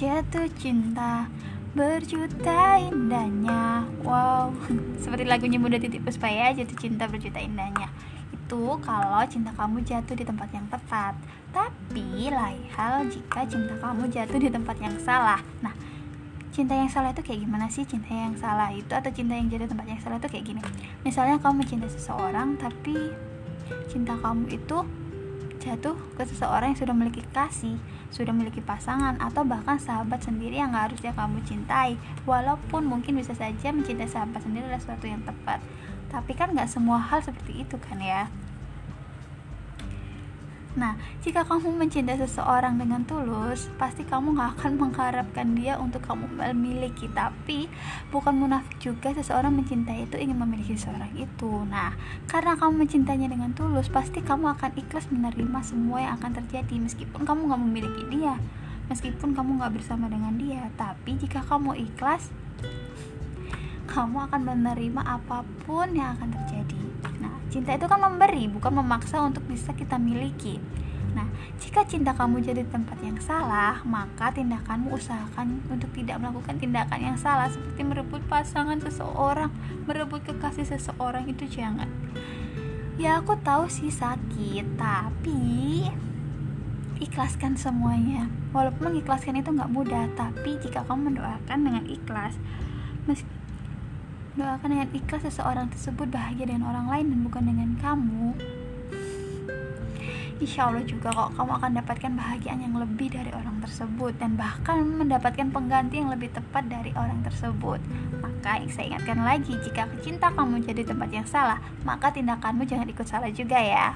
jatuh cinta berjuta indahnya. Wow. Seperti lagunya Bunda Titik Puspa ya jatuh cinta berjuta indahnya. Itu kalau cinta kamu jatuh di tempat yang tepat. Tapi lain hal jika cinta kamu jatuh di tempat yang salah. Nah cinta yang salah itu kayak gimana sih? Cinta yang salah itu atau cinta yang jatuh di tempat yang salah itu kayak gini. Misalnya kamu mencintai seseorang tapi cinta kamu itu jatuh ke seseorang yang sudah memiliki kasih, sudah memiliki pasangan, atau bahkan sahabat sendiri yang gak harusnya kamu cintai. Walaupun mungkin bisa saja mencintai sahabat sendiri adalah sesuatu yang tepat, tapi kan gak semua hal seperti itu kan ya. Nah, jika kamu mencintai seseorang dengan tulus, pasti kamu gak akan mengharapkan dia untuk kamu memiliki. Tapi, bukan munafik juga seseorang mencintai itu ingin memiliki seseorang itu. Nah, karena kamu mencintainya dengan tulus, pasti kamu akan ikhlas menerima semua yang akan terjadi meskipun kamu gak memiliki dia. Meskipun kamu gak bersama dengan dia, tapi jika kamu ikhlas, kamu akan menerima apa pun yang akan terjadi. Cinta itu kan memberi, bukan memaksa untuk bisa kita miliki. Nah, jika cinta kamu jadi tempat yang salah, maka tindakanmu usahakan untuk tidak melakukan tindakan yang salah seperti merebut pasangan seseorang, merebut kekasih seseorang itu jangan. Ya, aku tahu sih sakit, tapi ikhlaskan semuanya. Walaupun mengikhlaskan itu nggak mudah, tapi jika kamu mendoakan dengan ikhlas, Doakan dengan ikhlas seseorang tersebut bahagia dengan orang lain dan bukan dengan kamu. Insya Allah juga kok kamu akan dapatkan bahagian yang lebih dari orang tersebut dan bahkan mendapatkan pengganti yang lebih tepat dari orang tersebut. Maka saya ingatkan lagi jika cinta kamu jadi tempat yang salah, maka tindakanmu jangan ikut salah juga ya.